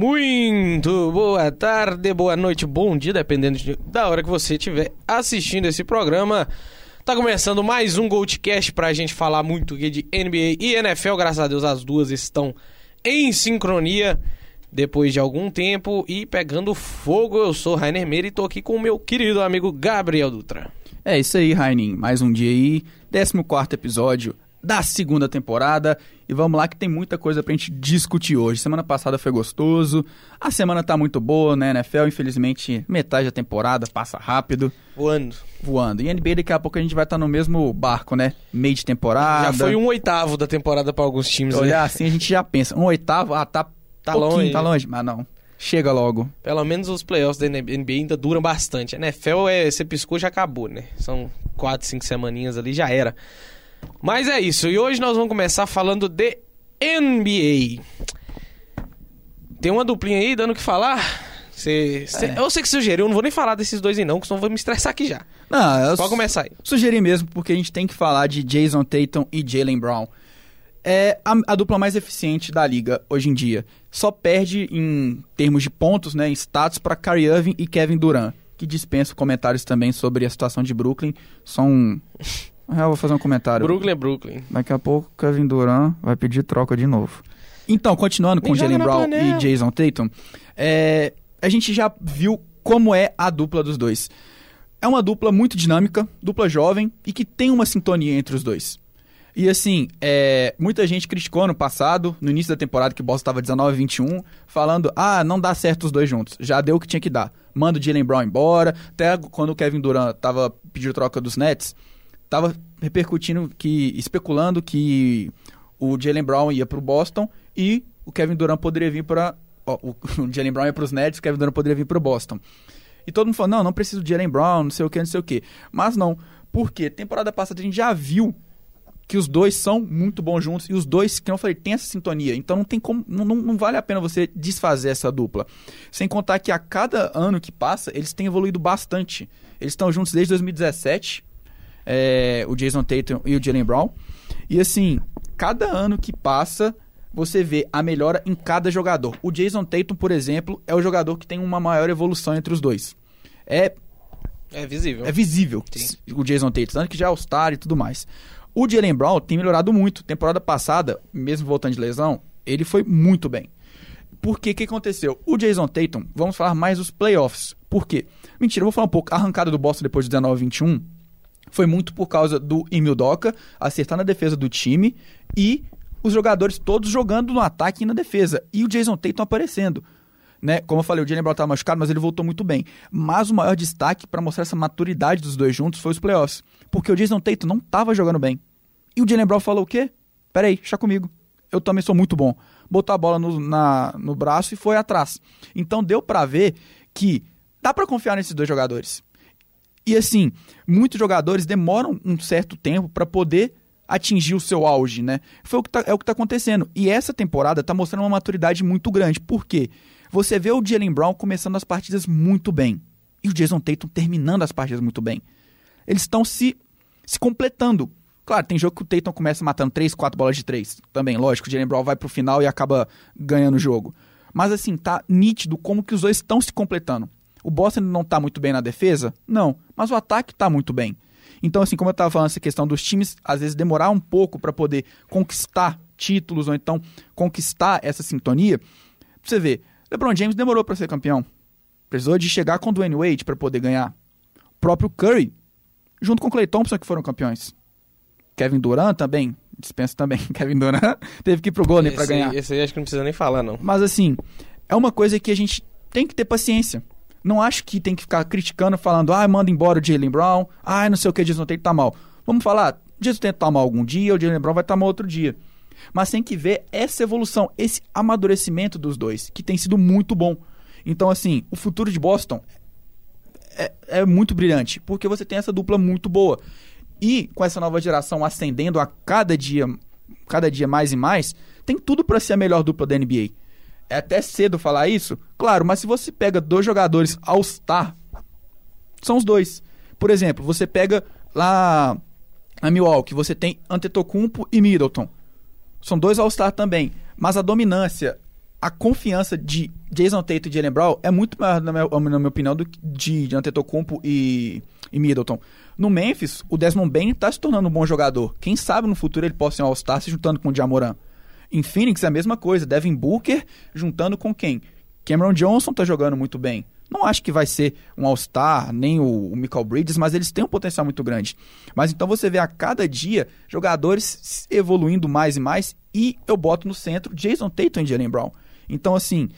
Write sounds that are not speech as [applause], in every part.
Muito boa tarde, boa noite, bom dia, dependendo de- da hora que você estiver assistindo esse programa. Tá começando mais um Goldcast pra gente falar muito de NBA e NFL. Graças a Deus as duas estão em sincronia depois de algum tempo e pegando fogo. Eu sou Rainer Meira e tô aqui com o meu querido amigo Gabriel Dutra. É isso aí, Rainin. Mais um dia aí, 14 episódio da segunda temporada. E vamos lá que tem muita coisa pra gente discutir hoje. Semana passada foi gostoso, a semana tá muito boa, né, NFL? Infelizmente, metade da temporada passa rápido, Voando. voando. E NBA daqui a pouco a gente vai estar no mesmo barco, né? Meio de temporada. Já foi um oitavo da temporada pra alguns times. né? Olhar assim a gente já pensa, um oitavo, ah, tá, Tá longe. tá longe. Mas não, chega logo. Pelo menos os playoffs da NBA ainda duram bastante. A NFL é, você piscou já acabou, né? São quatro, cinco semaninhas ali, já era. Mas é isso. E hoje nós vamos começar falando de NBA. Tem uma duplinha aí dando o que falar? Você, você- É. Eu sei que sugeriu, eu não vou nem falar desses dois aí não, que senão vou me estressar aqui já. Não, eu Pode começar aí. Sugeri mesmo, porque a gente tem que falar de Jason Tatum e Jalen Brown. É a, a dupla mais eficiente da liga hoje em dia. Só perde em termos de pontos, né, em status, para Kyrie Irving e Kevin Durant, que dispensa comentários também sobre a situação de Brooklyn. Um... Eu vou fazer um comentário. Brooklyn é Brooklyn. Daqui a pouco Kevin Durant vai pedir troca de novo. Então, continuando com Jalen Brown e Jason Tatum, é, a gente já viu como é a dupla dos dois. É uma dupla muito dinâmica, dupla jovem e que tem uma sintonia entre os dois. E assim, é, muita gente criticou no passado, no início da temporada, que o Boston estava 19 21, falando: ah, não dá certo os dois juntos. Já deu o que tinha que dar. Manda o Jalen Brown embora. Até quando o Kevin Durant tava pedindo troca dos Nets, tava repercutindo que. especulando que o Jalen Brown ia pro Boston e o Kevin Durant poderia vir para o, [laughs] o Jalen Brown ia pros Nets, o Kevin Durant poderia vir pro Boston. E todo mundo falou, não, não preciso do Jalen Brown, não sei o que, não sei o que. Mas não, porque temporada passada a gente já viu que os dois são muito bons juntos e os dois, que eu falei, tem essa sintonia. Então não tem como, não, não vale a pena você desfazer essa dupla. Sem contar que a cada ano que passa, eles têm evoluído bastante. Eles estão juntos desde 2017, é, o Jason Tatum e o Jalen Brown. E assim, cada ano que passa, você vê a melhora em cada jogador. O Jason Tatum, por exemplo, é o jogador que tem uma maior evolução entre os dois. É É visível. é visível Sim. o Jason Tatum, tanto que já é All-Star e tudo mais. O Jalen Brown tem melhorado muito. Temporada passada, mesmo voltando de lesão, ele foi muito bem. Por que que aconteceu? O Jason Tatum, vamos falar mais dos playoffs. Por quê? Mentira, eu vou falar um pouco. A arrancada do Boston depois de 19-21 foi muito por causa do Emil Doca acertar na defesa do time e os jogadores todos jogando no ataque e na defesa. E o Jason Tatum aparecendo. Né? Como eu falei, o Jalen Brown estava machucado, mas ele voltou muito bem. Mas o maior destaque para mostrar essa maturidade dos dois juntos foi os playoffs. Porque o Jason Tatum não estava jogando bem. E o Jalen Brown falou o quê? Peraí, deixa comigo. Eu também sou muito bom. Botou a bola no, na- no braço e foi atrás. Então deu pra ver que dá pra confiar nesses dois jogadores. E assim, muitos jogadores demoram um certo tempo pra poder atingir o seu auge, né? Foi o que tá, é o que tá acontecendo. E essa temporada tá mostrando uma maturidade muito grande. Por quê? Você vê o Jalen Brown começando as partidas muito bem. E o Jason Tatum terminando as partidas muito bem. Eles estão se, se completando. Claro, tem jogo que o Tatum começa matando 3, 4 bolas de 3. Também, lógico, o Jalen Brown vai pro final e acaba ganhando o jogo. Mas assim, tá nítido como que os dois estão se completando. O Boston não tá muito bem na defesa? Não. Mas o ataque tá muito bem. Então, assim, como eu tava falando, essa questão dos times, às vezes, demorar um pouco para poder conquistar títulos ou então conquistar essa sintonia. Pra você ver, LeBron James demorou para ser campeão. Precisou de chegar com o Dwayne Wade para poder ganhar. O próprio Curry, junto com o Clay Thompson, que foram campeões. Kevin Durant também, dispensa também. [laughs] Kevin Durant teve que ir pro Golden para ganhar. esse aí acho que não precisa nem falar, não. Mas assim, é uma coisa que a gente tem que ter paciência. Não acho que tem que ficar criticando, falando, ah, manda embora o Jalen Brown, ah, não sei o que, Jason Tatum tá mal. Vamos falar, Jason Tatum tá mal algum dia, o Jalen Brown vai estar mal outro dia. Mas tem que ver essa evolução, esse amadurecimento dos dois, que tem sido muito bom. Então, assim, o futuro de Boston é, é muito brilhante, porque você tem essa dupla muito boa. E com essa nova geração ascendendo a cada dia, cada dia mais e mais, tem tudo para ser a melhor dupla da NBA. É até cedo falar isso, claro, mas se você pega dois jogadores All-Star, são os dois. Por exemplo, você pega lá na Milwaukee, você tem Antetokounmpo e Middleton. São dois All-Star também, mas a dominância, a confiança de Jason Tatum e Jalen Brown é muito maior, na minha, na minha opinião, do que de, Antetokounmpo e, e Middleton. No Memphis, o Desmond Bain está se tornando um bom jogador. Quem sabe no futuro ele possa ser um All-Star se juntando com o Jamoran. Em Phoenix é a mesma coisa. Devin Booker juntando com quem? Cameron Johnson está jogando muito bem. Não acho que vai ser um All-Star, nem o, o Michael Bridges, mas eles têm um potencial muito grande. Mas então você vê a cada dia jogadores evoluindo mais e mais. E eu boto no centro Jason Tatum e Jalen Brown. Então, assim,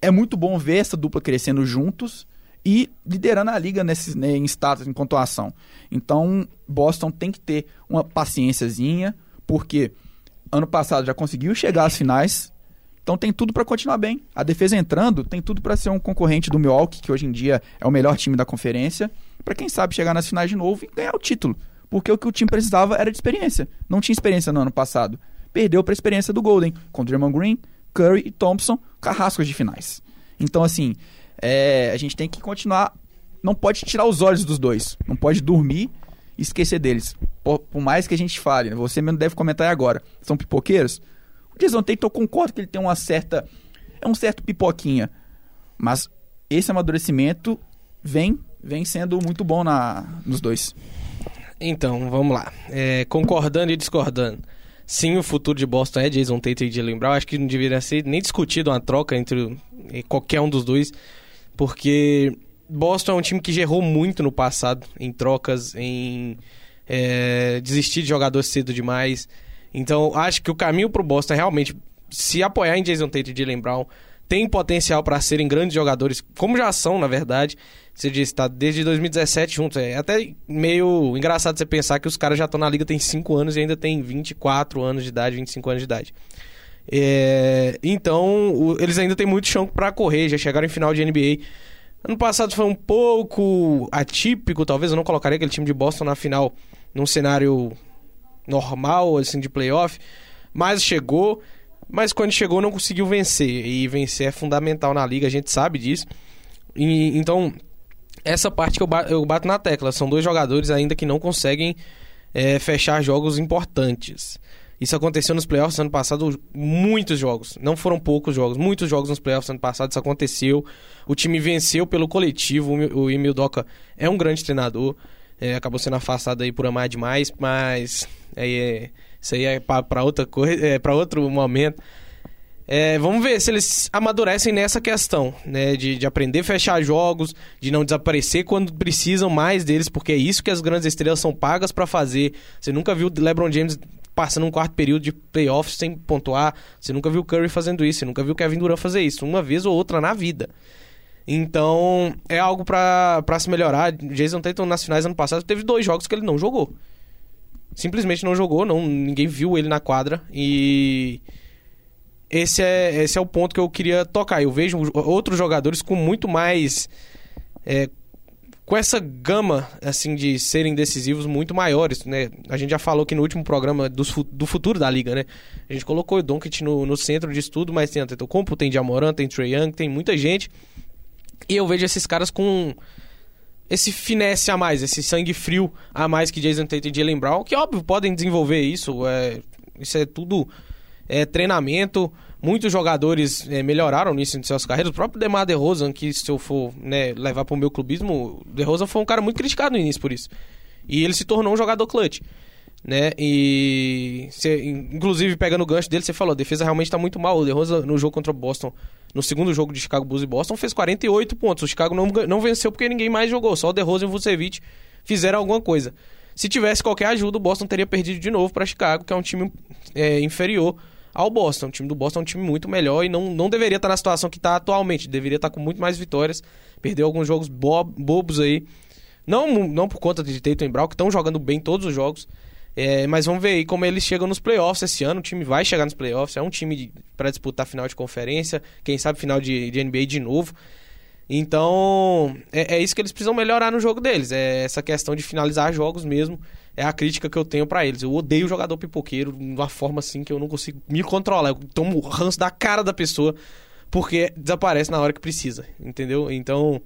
é muito bom ver essa dupla crescendo juntos e liderando a liga nesse, né, em status, em pontuação. Então, Boston tem que ter uma paciênciazinha, porque ano passado já conseguiu chegar às finais, então tem tudo para continuar bem. A defesa entrando tem tudo para ser um concorrente do Milwaukee, que hoje em dia é o melhor time da conferência, para quem sabe chegar nas finais de novo e ganhar o título. Porque o que o time precisava era de experiência. Não tinha experiência no ano passado. Perdeu para a experiência do Golden, com Draymond Green, Curry e Thompson, carrascos de finais. Então, assim, é, a gente tem que continuar. Não pode tirar os olhos dos dois. Não pode dormir esquecer deles. Por, por mais que a gente fale, né? você mesmo deve comentar agora. São pipoqueiros? O Jason Tatum, eu concordo que ele tem uma certa. É um certo pipoquinha. Mas esse amadurecimento vem, vem sendo muito bom na, nos dois. Então, vamos lá. É, concordando e discordando. Sim, o futuro de Boston é Jason Tatum e Jalen Brown. Acho que não deveria ser nem discutido uma troca entre qualquer um dos dois, porque Boston é um time que gerou muito no passado em trocas, em é, desistir de jogador cedo demais. Então, acho que o caminho para o Boston é realmente se apoiar em Jason Tatum e Jalen Brown. Tem potencial para serem grandes jogadores, como já são, na verdade. Você disse, tá desde 2017 juntos. É até meio engraçado você pensar que os caras já estão na liga tem 5 anos e ainda tem 24 anos de idade, 25 anos de idade. É, então, o, eles ainda têm muito chão para correr, já chegaram em final de NBA. Ano passado foi um pouco atípico, talvez eu não colocaria aquele time de Boston na final num cenário normal, assim, de playoff, mas chegou, mas quando chegou não conseguiu vencer, e vencer é fundamental na liga, a gente sabe disso. E, então, essa parte que eu bato, eu bato na tecla. São dois jogadores ainda que não conseguem é, fechar jogos importantes. Isso aconteceu nos playoffs ano passado, muitos jogos. Não foram poucos jogos, muitos jogos nos playoffs ano passado, isso aconteceu. O time venceu pelo coletivo. O Emil Doca é um grande treinador. É, acabou sendo afastado aí por amar demais, mas é, isso aí é para outra coisa, é para outro momento. É, vamos ver se eles amadurecem nessa questão, né? De, de aprender a fechar jogos, de não desaparecer quando precisam mais deles, porque é isso que as grandes estrelas são pagas para fazer. Você nunca viu o LeBron James passando um quarto período de playoffs sem pontuar. Você nunca viu o Curry fazendo isso. Você nunca viu o Kevin Durant fazer isso. Uma vez ou outra na vida. Então, é algo para se melhorar. Jason Tatum nas finais ano passado teve dois jogos que ele não jogou. Simplesmente não jogou, não, ninguém viu ele na quadra e esse é, esse é o ponto que eu queria tocar. Eu vejo outros jogadores com muito mais. É, com essa gama assim de serem decisivos muito maiores, né? A gente já falou aqui no último programa do, do futuro da liga, né? A gente colocou o Doncic no, no centro disso tudo, mas tem Antetokounmpo, tem Jamoran, tem Trey Young, tem muita gente. E eu vejo esses caras com esse finesse a mais, esse sangue frio a mais que Jason Tatum e Jalen Brown, que óbvio podem desenvolver isso, é, isso é tudo é, treinamento. Muitos jogadores é, melhoraram nisso em suas carreiras. O próprio Demar DeRozan, que se eu for né, levar para o meu clubismo, DeRozan foi um cara muito criticado no início por isso. E ele se tornou um jogador clutch. Né? E cê, inclusive pegando o gancho dele, você falou, a defesa realmente está muito mal. O DeRozan no jogo contra o Boston, no segundo jogo de Chicago Bulls e Boston, fez 48 pontos. O Chicago não, não venceu porque ninguém mais jogou, só o DeRozan e o Vucevic fizeram alguma coisa. Se tivesse qualquer ajuda, o Boston teria perdido de novo para Chicago, que é um time é, inferior ao Boston. O time do Boston é um time muito melhor e não, não deveria estar na situação que está atualmente. Deveria estar com muito mais vitórias. Perdeu alguns jogos bo bobos aí. Não, não por conta de Tatum e Brown, que estão jogando bem todos os jogos. É, mas vamos ver aí como eles chegam nos playoffs esse ano. O time vai chegar nos playoffs. É um time para disputar final de conferência. Quem sabe final de, de NBA de novo. Então, é, é, isso que eles precisam melhorar no jogo deles. É essa questão de finalizar jogos mesmo é a crítica que eu tenho para eles. Eu odeio o jogador pipoqueiro de uma forma assim que eu não consigo me controlar. Eu tomo o ranço da cara da pessoa porque desaparece na hora que precisa, entendeu? Então,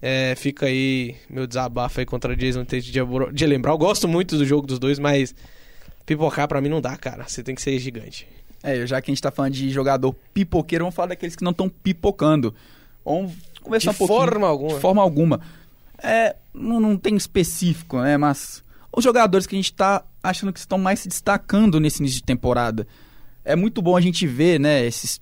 é, fica aí meu desabafo aí contra Jason Tate de, lembrar. Eu gosto muito do jogo dos dois, mas pipocar para mim não dá, cara. Você tem que ser gigante. É, já que a gente tá falando de jogador pipoqueiro, vamos falar daqueles que não estão pipocando. Vamos conversar De um pouquinho. forma alguma. De forma alguma. É, não, não tem específico, né? Mas os jogadores que a gente tá achando que estão mais se destacando nesse início de temporada. É muito bom a gente ver, né, esses...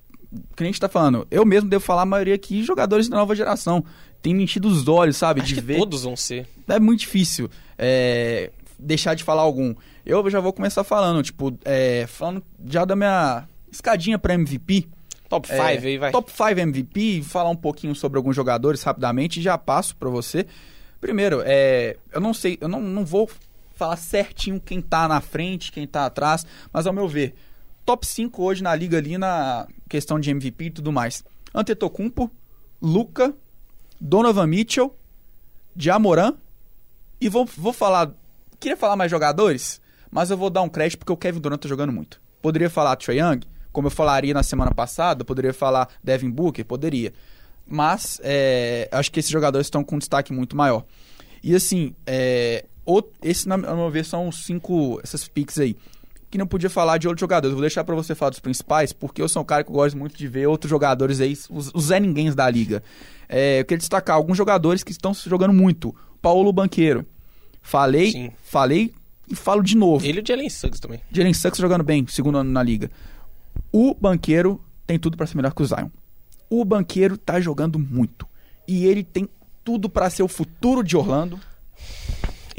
Que a gente tá falando. Eu mesmo devo falar a maioria aqui, jogadores da nova geração. Tem me enchido os olhos, sabe? Acho de que ver todos vão ser. é muito difícil é, deixar de falar algum. Eu já vou começar falando, tipo, é, falando já da minha escadinha pra MVP. Top 5 É, aí, vai. Top 5 MVP, falar um pouquinho sobre alguns jogadores rapidamente e já passo pra você. Primeiro, é, eu não sei, eu não, não vou falar certinho quem tá na frente, quem tá atrás, mas ao meu ver, top 5 hoje na liga ali na questão de MVP e tudo mais. Antetokounmpo, Luca, Donovan Mitchell, Jamoran e vou, vou falar, queria falar mais jogadores, mas eu vou dar um crédito porque o Kevin Durant tá jogando muito. Poderia falar Trae Young, como eu falaria na semana passada, poderia falar Devin Booker, poderia. Mas é, acho que esses jogadores estão com um destaque muito maior. E assim, é, o- esse, na, meu ver, são os cinco, essas picks aí. Que não podia falar de outros jogadores. Vou deixar pra você falar dos principais, porque eu sou um cara que gosto muito de ver outros jogadores aí, os, os Zé Ninguéms da liga. É, eu queria destacar alguns jogadores que estão jogando muito. Paulo Banqueiro. Falei, Sim. falei e falo de novo. Ele e o Jalen Suggs também. Jalen Suggs jogando bem, segundo ano na liga. O Banqueiro tem tudo pra ser melhor que o Zion. O Banqueiro tá jogando muito. E ele tem tudo pra ser o futuro de Orlando.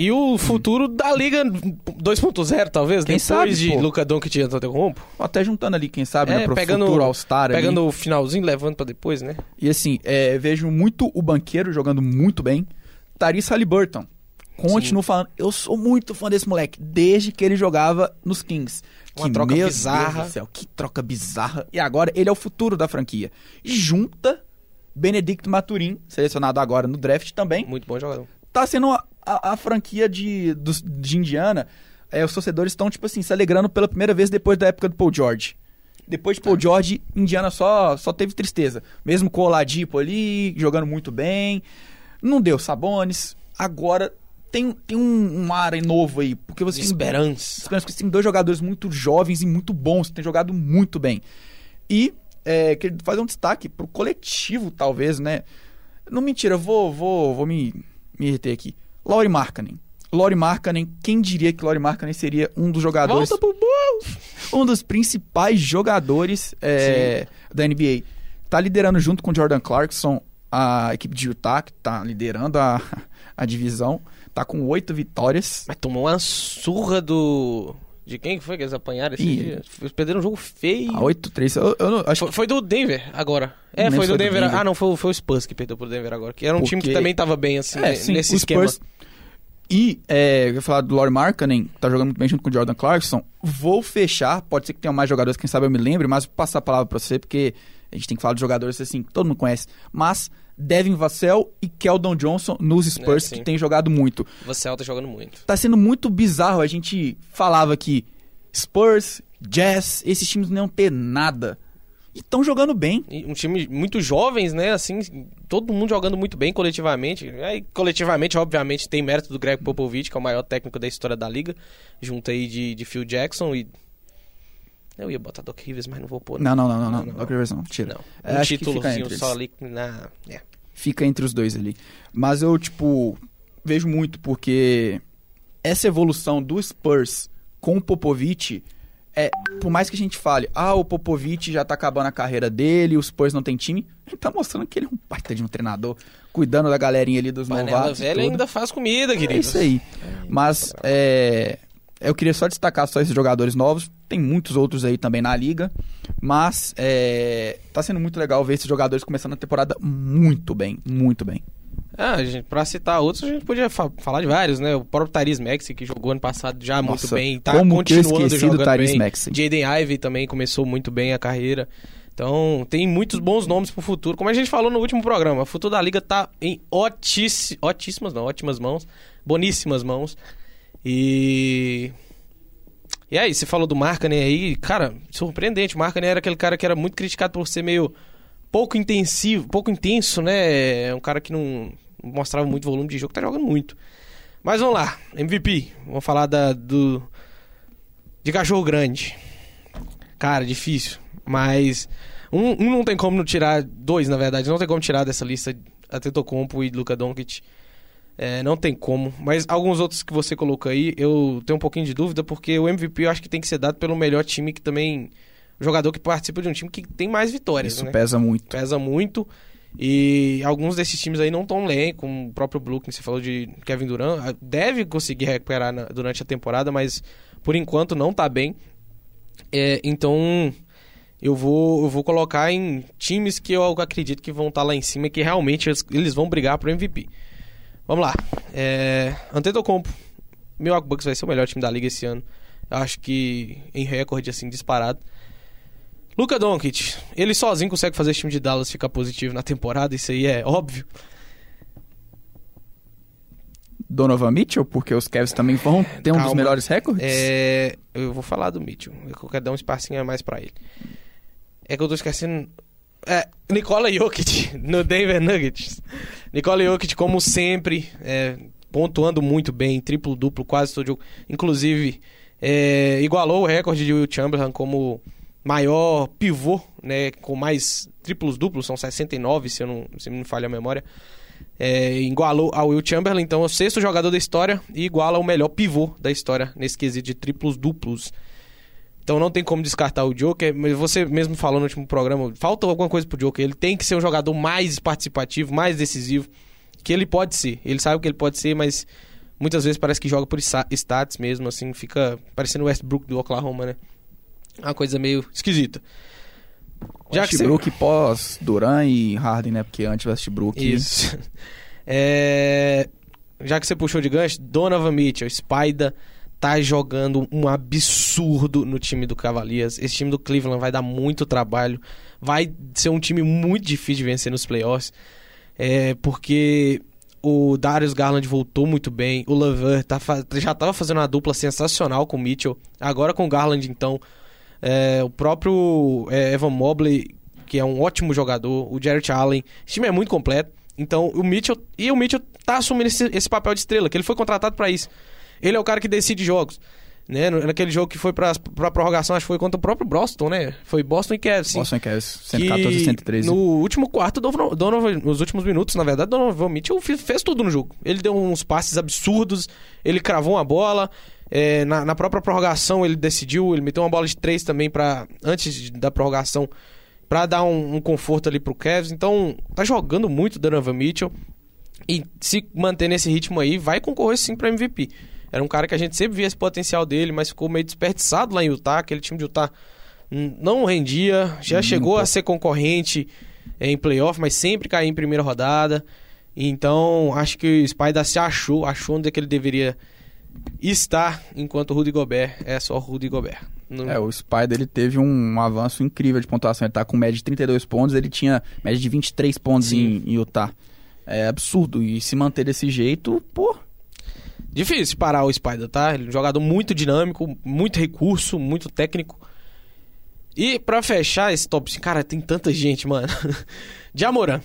E o futuro da Liga 2.0, talvez, Quem depois sabe, de pô. Luca Doncic e Antetokounmpo. Até juntando ali, quem sabe, né, É, pro pegando, futuro All-Star ali. pegando o finalzinho, levando pra depois, né? E assim, é, vejo muito o Banqueiro jogando muito bem. Tyrese Halliburton. Continuo falando, eu sou muito fã desse moleque, desde que ele jogava nos Kings. Uma que, troca bizarra. Céu, que troca bizarra. E agora ele é o futuro da franquia. E junta Benedicto Maturin, selecionado agora no draft também. Muito bom jogador. Tá sendo a, a- a franquia de, dos- de Indiana. É, os torcedores estão, tipo assim, se alegrando pela primeira vez depois da época do Paul George. Depois de Paul George, Indiana só, só teve tristeza. Mesmo com o Oladipo ali, jogando muito bem. Não deu Sabones. Agora tem, tem um, um ar novo aí. Porque você esperança. Esperança, porque você tem dois jogadores muito jovens e muito bons, que têm jogado muito bem. E é, queria fazer um destaque pro coletivo, talvez, né? Não mentira, eu vou, vou, vou me, me reter aqui. Laurie Markkanen. Laurie Markkanen, quem diria que Laurie Markkanen seria um dos jogadores, Volta pro Bulls! um dos principais jogadores é, da NBA. Tá liderando junto com Jordan Clarkson a equipe de Utah, que tá liderando a, [laughs] a divisão. Tá com oito vitórias. Mas tomou uma surra do... De quem que foi que eles apanharam esse dia? Eles perderam um jogo feio. A 8-3. Eu, eu não- acho Foi, foi do Denver agora. É, foi do foi do Denver. Denver. Ah, não, foi, foi o Spurs que perdeu pro Denver agora. Que era um time que Porque- também tava bem, assim, É, né, sim, nesse esquema. Spurs- E, é, eu ia falar do Laurie Markkanen, que tá jogando muito bem junto com o Jordan Clarkson. Vou fechar, pode ser que tenha mais jogadores, quem sabe eu me lembre, mas vou passar a palavra pra você, porque a gente tem que falar de jogadores assim, que todo mundo conhece. Mas Devin Vassell e Keldon Johnson nos Spurs, É, que tem jogado muito. Você tá jogando muito. Tá sendo muito bizarro, a gente falava que Spurs, Jazz, esses times não iam ter nada. E estão jogando bem. E um time muito jovens, né? Assim, todo mundo jogando muito bem coletivamente. Aí, coletivamente, obviamente, tem mérito do Greg Popovich, que é o maior técnico da história da liga, junto aí de, de Phil Jackson e. Eu ia botar Doc Rivers, mas não vou pôr. Não, não, não, não, não. Não, não. Doc Rivers não, tira. Não. É, Um fica títulozinho só ali na. É. fica entre os dois ali. Mas eu, tipo, vejo muito porque essa evolução do Spurs com o Popovich é, por mais que a gente fale, ah, o Popovich já tá acabando a carreira dele, o Spurs não tem time, [laughs] ele tá mostrando que ele é um baita de um treinador, cuidando da galerinha ali dos Panela novatos. velha ainda faz comida, É querido. isso aí. Mas é, eu queria só destacar só esses jogadores novos. Tem muitos outros aí também na liga. Mas é, tá sendo muito legal ver esses jogadores começando a temporada muito bem. Muito bem. Ah, gente, pra citar outros, a gente podia fa- falar de vários, né? O próprio Tyrese Maxey, que jogou ano passado já muito Nossa, bem, tá como que continuando do jogando Tyrese bem. Maxey? Jaden Ivey também começou muito bem a carreira. Então, tem muitos bons nomes pro futuro. Como a gente falou no último programa, o futuro da liga tá em otici- otíssimas, não, ótimas mãos, boníssimas mãos. E e aí, você falou do Markkanen aí, cara, surpreendente. O Markkanen era aquele cara que era muito criticado por ser meio pouco intensivo, pouco intenso, né? É um cara que não mostrava muito volume de jogo, tá jogando muito. Mas vamos lá, MVP. Vamos falar da, do de cachorro grande. Cara, difícil. Mas um, um não tem como não tirar, dois na verdade, não tem como tirar dessa lista Antetokounmpo e Luka Doncic. É, não tem como. Mas alguns outros que você colocou aí, eu tenho um pouquinho de dúvida, porque o MVP eu acho que tem que ser dado pelo melhor time que também. Jogador que participa de um time que tem mais vitórias. Isso né? pesa muito. Pesa muito. E alguns desses times aí não estão bem, como o próprio Brooklyn, você falou de Kevin Durant, ah, deve conseguir recuperar na- durante a temporada, mas por enquanto não tá bem. É, então eu vou, eu vou colocar em times que eu acredito que vão estar lá em cima e que realmente eles, eles vão brigar pro MVP. Vamos lá. É, Antetokounmpo. Milwaukee Bucks vai ser o melhor time da liga esse ano. Eu acho que em recorde, assim, disparado. Luka Doncic, ele sozinho consegue fazer esse time de Dallas ficar positivo na temporada, isso aí é óbvio. Donovan Mitchell, porque os Cavs também vão ter um dos melhores recordes. É, eu vou falar do Mitchell, eu quero dar um espacinho a mais pra ele. É que eu tô esquecendo... É, Nikola Jokic, [laughs] no Denver Nuggets. Nikola Jokic, como sempre, é, pontuando muito bem, triplo-duplo quase todo jogo. Inclusive, é, igualou o recorde de Will Chamberlain como maior pivô, né, com mais triplos-duplos, são 69, se eu não, se não falha a memória. É, igualou ao Will Chamberlain, então é o sexto jogador da história e iguala o melhor pivô da história nesse quesito de triplos-duplos. Então não tem como descartar o Joker, mas você mesmo falou no último programa, falta alguma coisa pro Joker. Ele tem que ser um jogador mais participativo, mais decisivo, que ele pode ser. Ele sabe que ele pode ser, mas muitas vezes parece que joga por sta- stats mesmo, assim, fica parecendo o Westbrook do Oklahoma, né? Uma coisa meio esquisita. Já que você... Westbrook pós Duran e Harden, né? Porque antes Westbrook... Isso. [laughs] É, Já que você puxou de gancho, Donovan Mitchell, Spider, tá jogando um absurdo no time do Cavaliers. Esse time do Cleveland vai dar muito trabalho. Vai ser um time muito difícil de vencer nos playoffs. É, porque o Darius Garland voltou muito bem. O Lever tá já estava fazendo uma dupla sensacional com o Mitchell. Agora com o Garland, então. É, o próprio é, Evan Mobley, que é um ótimo jogador. O Jarrett Allen. Esse time é muito completo. Então o Mitchell. E o Mitchell tá assumindo esse, esse papel de estrela, que ele foi contratado para isso. Ele é o cara que decide jogos. Né? Naquele jogo que foi pra, pra prorrogação, acho que foi contra o próprio Boston, né? Foi Boston e Cavs, sim. Boston Cavs, 114 Que 113. No último quarto, Donovan, Donovan- nos últimos minutos, na verdade, Donovan Mitchell fe- fez tudo no jogo. Ele deu uns passes absurdos, ele cravou uma bola. é, na, na própria prorrogação, ele decidiu, ele meteu uma bola de três também para antes da prorrogação, pra dar um, um conforto ali pro Cavs. Então, tá jogando muito Donovan Mitchell. E se manter nesse ritmo aí, vai concorrer sim pra MVP. Era um cara que a gente sempre via esse potencial dele, mas ficou meio desperdiçado lá em Utah. Aquele time de Utah não rendia, já Hum, chegou pô. a ser concorrente em playoff, mas sempre caía em primeira rodada. Então, acho que o Spider se achou, achou onde é que ele deveria estar, enquanto o Rudy Gobert é só Rudy Gobert. Não- É, o Spider ele teve um avanço incrível de pontuação. Ele tá com média de 32 pontos, ele tinha média de 23 pontos Sim. em, em Utah. É absurdo. E se manter desse jeito, pô, Difícil parar o Spider, tá? Ele é um jogador muito dinâmico, muito recurso, muito técnico. E pra fechar esse top 5, cara, tem tanta gente, mano. [laughs] Jamoran.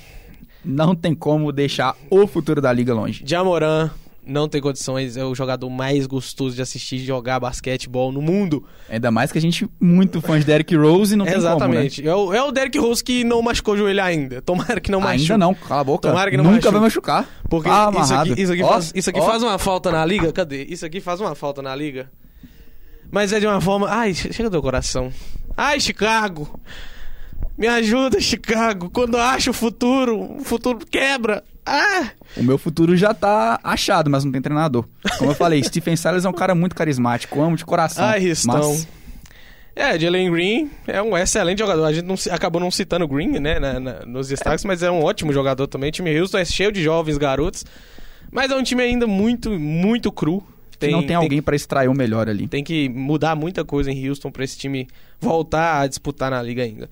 não tem como deixar o futuro da liga longe. Jamoran não tem condições, é o jogador mais gostoso de assistir jogar basquetebol no mundo. Ainda mais que a gente muito fã de Derrick Rose e não tem Exatamente. É, o, é o Derrick Rose que não machucou o joelho ainda. Tomara que não como, né? machuque. Ainda não, cala a boca. Tomara que não Nunca machuque. vai machucar. Porque Tá isso aqui, isso aqui, Ó, faz, isso aqui ó. faz uma falta na liga. Cadê? Isso aqui faz uma falta na liga. Mas é de uma forma. Ai, che- chega do teu coração. Ai, Chicago! Me ajuda, Chicago! Quando eu acho o futuro, o futuro quebra! Ah! O meu futuro já tá achado, mas não tem treinador. Como eu falei, [laughs] Stephen Silas é um cara muito carismático, amo de coração. Ai, Ristão. Mas É, Jalen Green é um excelente jogador. A gente não, acabou não citando o Green, né, na- na- nos destaques, mas é um ótimo jogador também. O time Houston é cheio de jovens garotos, mas é um time ainda muito, muito cru. que não tem, alguém pra extrair o melhor ali. Tem que mudar muita coisa em Houston pra esse time voltar a disputar na liga ainda.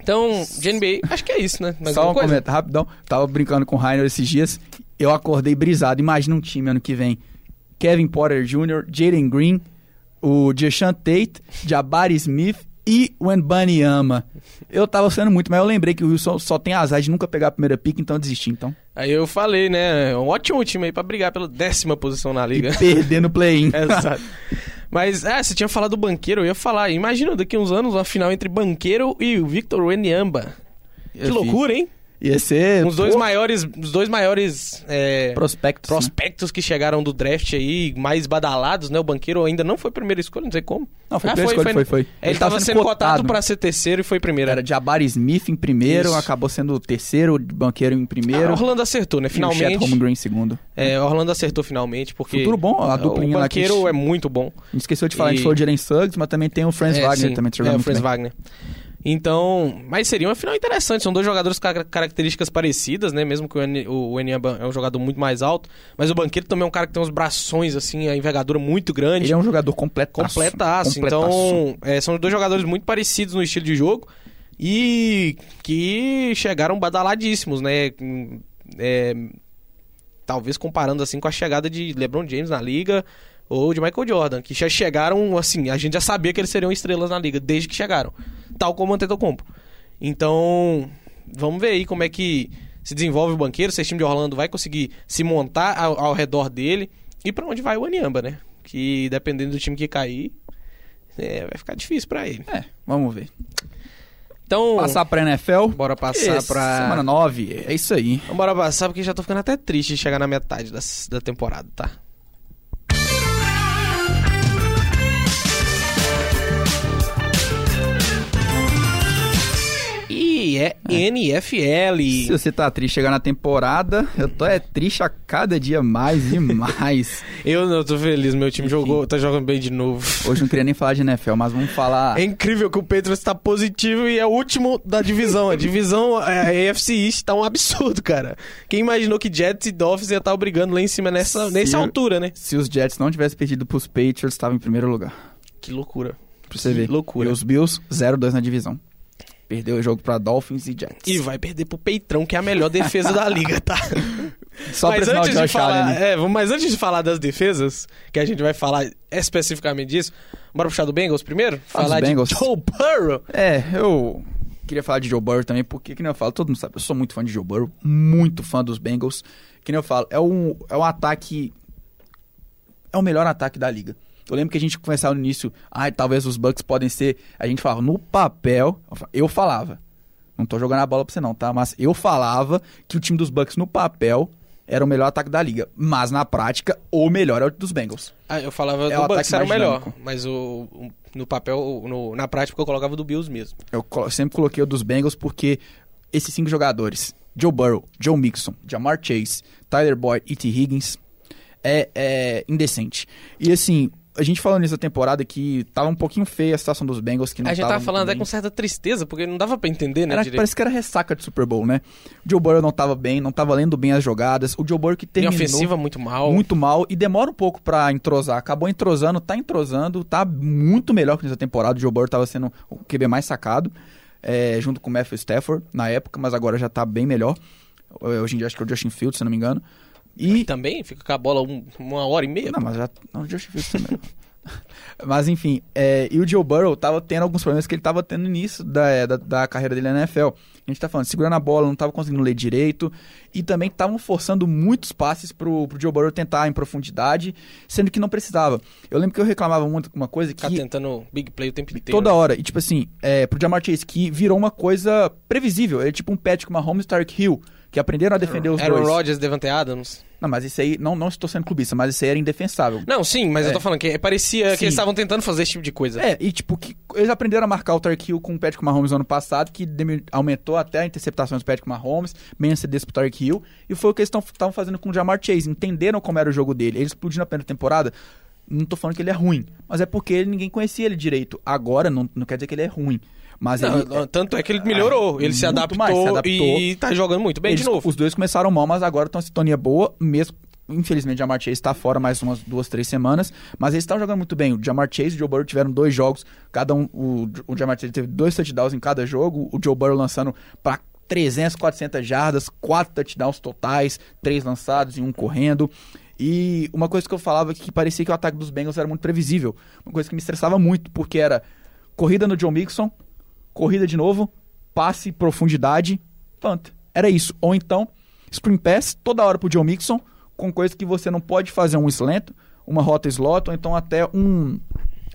Então, de NBA, acho que é isso, né? Mais Só um coisa? comentário rapidão. Tava brincando com o Rainer esses dias. Eu acordei brisado. Imagina um time ano que vem. Kevin Porter Jr., Jaden Green, o Deshaun Tate, Jabari Smith e o Mbanyama. Eu tava sendo muito, mas eu lembrei que o Wilson só tem azar de nunca pegar a primeira pick, então eu desisti. Então, Aí eu falei, né? Um ótimo time aí pra brigar pela décima posição na liga. e perder no play-in. [laughs] Exato. Mas, ah, você tinha falado do banqueiro, eu ia falar. Imagina daqui uns anos uma final entre banqueiro e o Victor Wembanyama. Que loucura, hein? Ia ser. Os dois pô, maiores, os dois maiores é, prospectos. né? prospectos que chegaram do draft aí, mais badalados, né? O banqueiro ainda não foi primeira escolha, não sei como. Não, foi Ah, primeira escolha, foi, foi. Ele, Ele tava tava sendo cotado cotado. pra ser terceiro e foi primeiro. Era Jabari Smith em primeiro, Isso. acabou sendo o terceiro, banqueiro em primeiro. Ah, Orlando acertou, né? e o Chet Finalmente. Holmgren em segundo. É, Orlando acertou finalmente, porque. Futuro bom, a duplinha O banqueiro é muito bom. A gente esqueceu de falar, a gente E- falou de Jalen Suggs, mas também tem o Franz É, Wagner sim. também É, o Franz bem. Wagner. Então, mas seria uma final interessante. São dois jogadores com car- características parecidas, né? Mesmo que o Enyamba é um jogador muito mais alto. Mas o Banqueiro também é um cara que tem uns brações, assim, a envergadura muito grande. Ele é um jogador completaço. completaço. Então, é, são dois jogadores muito parecidos no estilo de jogo. E que chegaram badaladíssimos, né? É, talvez comparando assim com a chegada de LeBron James na liga ou de Michael Jordan, que já chegaram assim, a gente já sabia que eles seriam estrelas na liga desde que chegaram, tal como o Antetokounmpo. Então, vamos ver aí como é que se desenvolve o banqueiro, se esse time de Orlando vai conseguir se montar ao, ao redor dele e pra onde vai o Aniamba, né? Que dependendo do time que cair, é, vai ficar difícil pra ele. É, vamos ver. Então, Passar pra NFL. bora passar Esse, pra Semana 9, é isso aí. Bora passar porque já tô ficando até triste de chegar na metade da, da temporada, tá? E é NFL. Se você tá triste chegar na temporada, eu tô é triste a cada dia mais e mais. [laughs] Eu não tô feliz, meu time Enfim. jogou, tá jogando bem de novo. Hoje não queria nem falar de NFL, mas vamos falar. É incrível que o Patriots tá positivo e é o último da divisão. A divisão, é, a AFC East tá um absurdo, cara. Quem imaginou que Jets e Dolphins ia estar brigando lá em cima nessa, Se nessa altura, né? Se os Jets não tivessem perdido pros Patriots, estava em primeiro lugar. Que loucura. Pra você Que ver. loucura. E os Bills, 0-2 na divisão. Perdeu o jogo pra Dolphins e Jets. E vai perder pro Peitrão, que é a melhor defesa da liga, tá? [laughs] Só mas, antes de de falar, Allen. é, mas antes de falar das defesas, que a gente vai falar especificamente disso, bora puxar do Bengals primeiro? Fala falar Bengals. de Joe Burrow. É, eu queria falar de Joe Burrow também, porque, que nem eu falo, todo mundo sabe, eu sou muito fã de Joe Burrow, muito fã dos Bengals. Que nem eu falo, é um, é um ataque. É o melhor ataque da liga. Eu lembro que a gente conversava no início, ai, talvez os Bucks podem ser. A gente falava, no papel, eu falava. Não tô jogando a bola pra você não, tá? Mas eu falava que o time dos Bucks no papel era o melhor ataque da liga. Mas na prática, o melhor é o dos Bengals. Ah, eu falava É o do Bucks ataque era o melhor, dinâmico. mas o, o- no papel, no- na prática eu colocava do Bills mesmo. Eu sempre coloquei o dos Bengals porque esses cinco jogadores, Joe Burrow, Joe Mixon, Jamar Chase, Tyler Boyd e T. Higgins, é, é indecente. E assim, a gente falando nessa temporada que tava um pouquinho feia a situação dos Bengals, que não a gente tava tava falando até com certa tristeza, porque não dava pra entender, né, Era- direito. parece que era ressaca de Super Bowl, né? O Joe Burrow não tava bem, não tava lendo bem as jogadas. O Joe Burrow que terminou ofensiva muito mal. muito mal e demora um pouco pra entrosar. Acabou entrosando, tá entrosando, tá muito melhor que nessa temporada. O Joe Burrow tava sendo o QB mais sacado, é, junto com o Matthew Stafford na época, mas agora já tá bem melhor. Hoje em dia acho que é o Justin Fields, se não me engano. E Também fica com a bola um- uma hora e meia. não, mas já. Não, o Justin Fields também. [laughs] mas enfim, é, e o Joe Burrow tava tendo alguns problemas que ele tava tendo no início da, é, da, da carreira dele na NFL. A gente tá falando, segurando a bola, não tava conseguindo ler direito. E também estavam forçando muitos passes pro, pro Joe Burrow tentar em profundidade, sendo que não precisava. Eu lembro que eu reclamava muito uma coisa Ficar que. tentando big play o tempo inteiro. Toda né? hora. E tipo assim, é, pro Jamar Chase, que virou uma coisa previsível. Ele é tipo um Patrick Mahomes Tark Hill, que aprenderam a defender os Aaron dois. Rodgers, Devante Adams. Não, mas isso aí, não, não estou sendo clubista, mas isso aí era indefensável. Não, sim, mas É. eu tô falando que parecia Sim. que eles estavam tentando fazer esse tipo de coisa. É, e tipo, que eles aprenderam a marcar o Tark Hill com o Patrick Mahomes no ano passado, que aumentou até a interceptações do Patrick Mahomes, bem antecedência pro Tark Hill, e foi o que eles estavam fazendo com o Jamar Chase, entenderam como era o jogo dele, ele explodiu na primeira temporada, não tô falando que ele é ruim, mas é porque ele, ninguém conhecia ele direito, agora não, não quer dizer que ele é ruim, mas Não, ele... não, tanto é que ele melhorou. Ah, ele se muito adaptou, mais, se adaptou. e tá jogando muito bem eles- de novo. Os dois começaram mal, mas agora estão em sintonia boa, mesmo. Infelizmente, o Jamar Chase está fora mais umas duas, três semanas, mas eles estão jogando muito bem. O Jamar Chase e o Joe Burrow tiveram dois jogos, cada um. O, o Jamar Chase teve dois touchdowns em cada jogo, o Joe Burrow lançando para 300, 400 jardas, quatro touchdowns totais, três lançados e um correndo. E uma coisa que eu falava que parecia que o ataque dos Bengals era muito previsível, uma coisa que me estressava muito, porque era corrida no John Mixon, corrida de novo, passe, profundidade, punt. Era isso. Ou então, screen pass toda hora pro John Mixon, com coisa que você não pode fazer um slant, uma rota slot, ou então até um,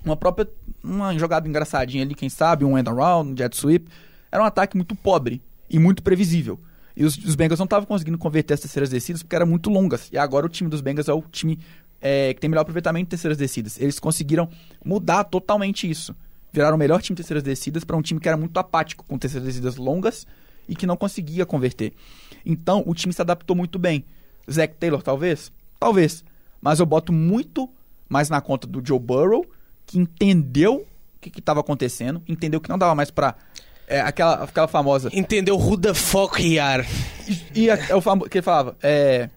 uma própria uma jogada engraçadinha ali, quem sabe, um end around, um jet sweep. Era um ataque muito pobre e muito previsível. E os, os Bengals não estavam conseguindo converter as terceiras descidas porque eram muito longas. E agora o time dos Bengals é o time é, que tem melhor aproveitamento de terceiras descidas. Eles conseguiram mudar totalmente isso. Viraram o melhor time de terceiras descidas para um time que era muito apático com terceiras descidas longas e que não conseguia converter. Então o time se adaptou muito bem. Zach Taylor, talvez? Talvez. Mas eu boto muito mais na conta do Joe Burrow, que entendeu o que estava acontecendo, entendeu que não dava mais para é, aquela, aquela famosa. Entendeu who the fuck he are. E, e a, é o famo, que ele falava, é.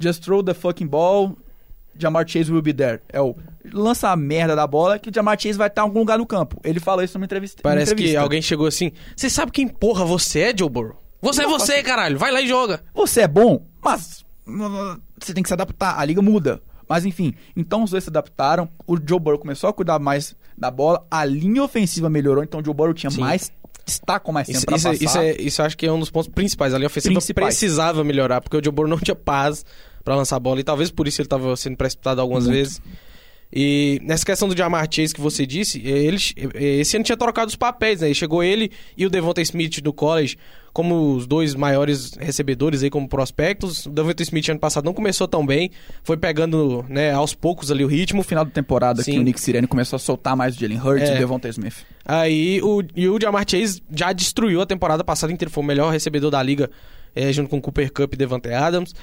Just throw the fucking ball, Jamar Chase will be there. É o lança a merda da bola que o Jamar Chase vai estar em algum lugar no campo. Ele falou isso numa entrevista. Parece entrevista. que alguém chegou assim. Você sabe quem porra você é, Joe Burrow? Você não, é você, caralho. Vai lá e joga. Você é bom, mas você tem que se adaptar. A liga muda. Mas enfim, então os dois se adaptaram. O Joe Burrow começou a cuidar mais da bola. A linha ofensiva melhorou, então o Joe Burrow tinha Sim. mais está com mais tempo isso, pra isso, passar. Isso, é, isso acho que é um dos pontos principais. A linha ofensiva Principais. precisava melhorar, porque o Joe Burrow não tinha paz para lançar a bola. E talvez por isso ele estava sendo precipitado algumas Muito. vezes. E nessa questão do Jamar Chase que você disse, ele, esse ano tinha trocado os papéis, né? chegou ele e o Devonta Smith do college como os dois maiores recebedores aí como prospectos. O Devonta Smith ano passado não começou tão bem, foi pegando né, aos poucos ali o ritmo. No final da temporada Sim. que o Nick Sirianni começou a soltar mais o Jalen Hurts é. e o Devonta Smith. Aí o, e o Jamar Chase já destruiu a temporada passada inteira, foi o melhor recebedor da liga é, junto com o Cooper Cup e Devante Adams.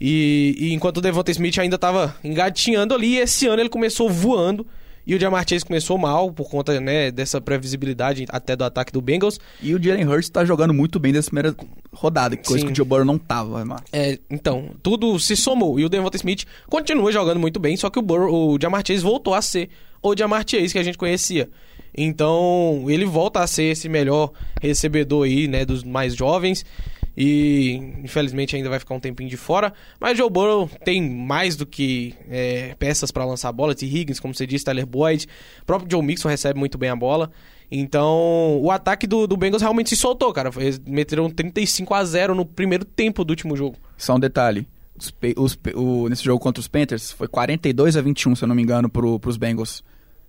E, e enquanto o Devonta Smith ainda estava engatinhando ali, esse ano ele começou voando. E o Jamar Chase começou mal por conta né, dessa previsibilidade até do ataque do Bengals. E o Jalen Hurts está jogando muito bem nessa primeira rodada, coisa Sim. que o Joe Burrow não tava. Mas... É, então, tudo se somou. E o Devonta Smith continua jogando muito bem, só que o, Burrow, o Jamar Chase voltou a ser o Jamar Chase que a gente conhecia. Então, ele volta a ser esse melhor recebedor aí, né, dos mais jovens e infelizmente ainda vai ficar um tempinho de fora. Mas Joe Burrow tem mais do que é, peças para lançar a bola. T. Higgins, como você disse, Tyler Boyd. O próprio Joe Mixon recebe muito bem a bola. Então, o ataque do, do Bengals realmente se soltou, cara. Eles meteram 35 a 0 no primeiro tempo do último jogo. Só um detalhe. Os, os, o, nesse jogo contra os Panthers, foi 42 a 21, se eu não me engano, pro, pros Bengals.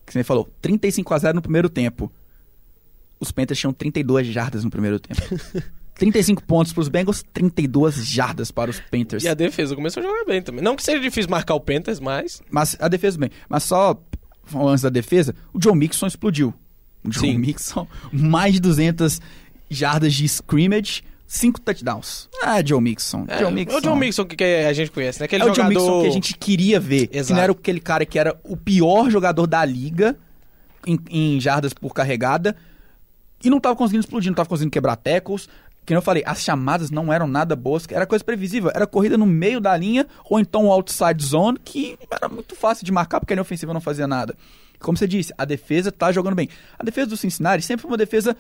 Que você falou, 35 a 0 no primeiro tempo. Os Panthers tinham 32 jardas no primeiro tempo. [laughs] 35 pontos para os Bengals, 32 jardas para os Panthers. E a defesa começou a jogar bem também. Não que seja difícil marcar o Panthers, mas. Mas a defesa bem. Mas só antes da defesa, o John Mixon explodiu. O John Sim. Mixon, [laughs] mais de 200 jardas de scrimmage, 5 touchdowns. Ah, Joe Mixon. É, Mixon. É o John Mixon que a gente conhece, né? Aquele é o John Mixon que a gente queria ver. Exato. Que não era aquele cara que era o pior jogador da liga em, em jardas por carregada. E não estava conseguindo explodir, não estava conseguindo quebrar tackles, que eu falei, as chamadas não eram nada boas, era coisa previsível, era corrida no meio da linha ou então o outside zone, que era muito fácil de marcar porque a linha ofensiva não fazia nada. Como você disse, a defesa tá jogando bem. A defesa do Cincinnati sempre foi uma defesa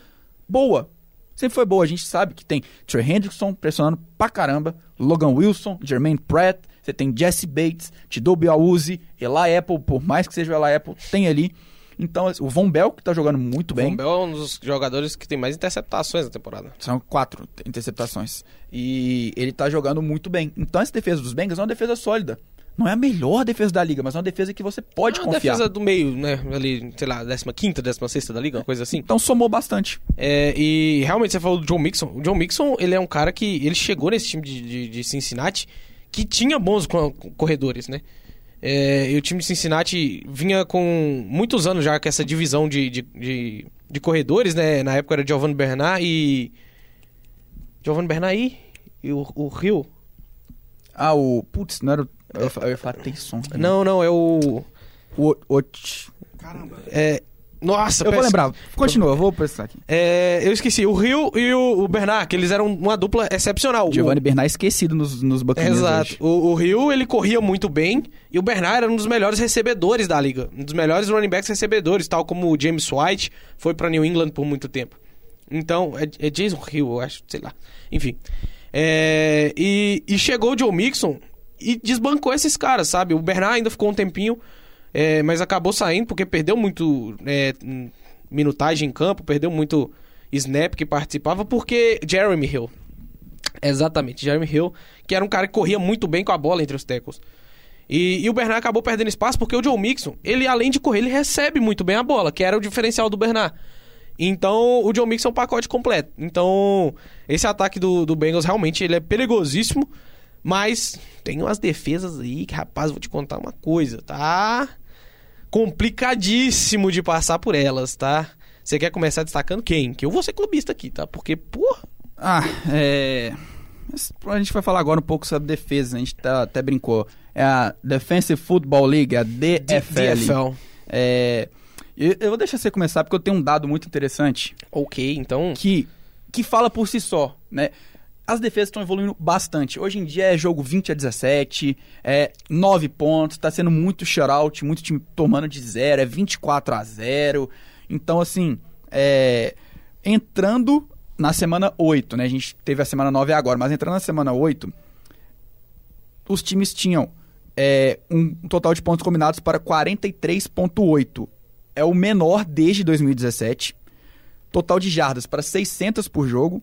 boa. Sempre foi boa. A gente sabe que tem Trey Hendrickson pressionando pra caramba, Logan Wilson, Jermaine Pratt, você tem Jesse Bates, Tidobi Awuzie, Eli Apple, por mais que seja o Eli Apple, tem ali. Então, o Von Bell, que tá jogando muito bem. O Von Bell é um dos jogadores que tem mais interceptações na temporada. São quatro interceptações. E ele tá jogando muito bem. Então, essa defesa dos Bengals é uma defesa sólida. Não é a melhor defesa da liga, mas é uma defesa que você pode é uma confiar. defesa do meio, né? Ali, sei lá, 15ª, 16 da liga, uma coisa assim. Então somou bastante. É, e realmente você falou do John Mixon. O John Mixon, ele é um cara que... Ele chegou nesse time de, de, de Cincinnati que tinha bons corredores, né? É, e o time de Cincinnati vinha com muitos anos já com essa divisão de, de, de, de corredores, né? Na época era Giovanni Bernard e. Giovanni Bernard e, e o, o Rio. Ah, o. Putz, não era o. Eu ia falar Taysom. Não, não, é o. O. o... Caramba. É. Nossa, Eu vou lembrar. Continua, eu vou prestar aqui. É, eu esqueci. O Rio e o, o Bernard, que eles eram uma dupla excepcional. Giovanni o... Bernard esquecido nos, nos Buccaneers Exato. O, o, Rio, ele corria muito bem. E o Bernard era um dos melhores recebedores da liga. Um dos melhores running backs recebedores, tal como o James White foi para New England por muito tempo. Então, é, é Jason Hill, eu acho, sei lá. Enfim. É, e, e chegou o Joe Mixon e desbancou esses caras, sabe? O Bernard ainda ficou um tempinho é, mas acabou saindo porque perdeu muito é, minutagem em campo, perdeu muito snap que participava, porque Jeremy Hill. Exatamente, Jeremy Hill, que era um cara que corria muito bem com a bola entre os tackles. E, e o Bernard acabou perdendo espaço porque o Joe Mixon, ele além de correr, ele recebe muito bem a bola, que era o diferencial do Bernard. Então, o Joe Mixon é um pacote completo. Então, esse ataque do, do Bengals realmente ele é perigosíssimo, mas tem umas defesas aí que, rapaz, vou te contar uma coisa, tá? Complicadíssimo de passar por elas, tá? Você quer começar destacando quem? Que eu vou ser clubista aqui, tá? Porque, porra. Ah, é. A gente vai falar agora um pouco sobre defesa, a gente tá, até brincou. É a Defensive Football League, a DFL. DFL. É, eu, eu vou deixar você começar porque eu tenho um dado muito interessante Ok, então. que, que fala por si só, né? As defesas estão evoluindo bastante. Hoje em dia é jogo 20 a 17, é 9 pontos, tá sendo muito shutout, muito time tomando de zero, é 24 a 0. Então, assim, é, entrando na semana 8, né? A gente teve a semana 9 agora, mas entrando na semana 8, os times tinham é, um total de pontos combinados para 43,8. É o menor desde 2017. Total de jardas para 600 por jogo,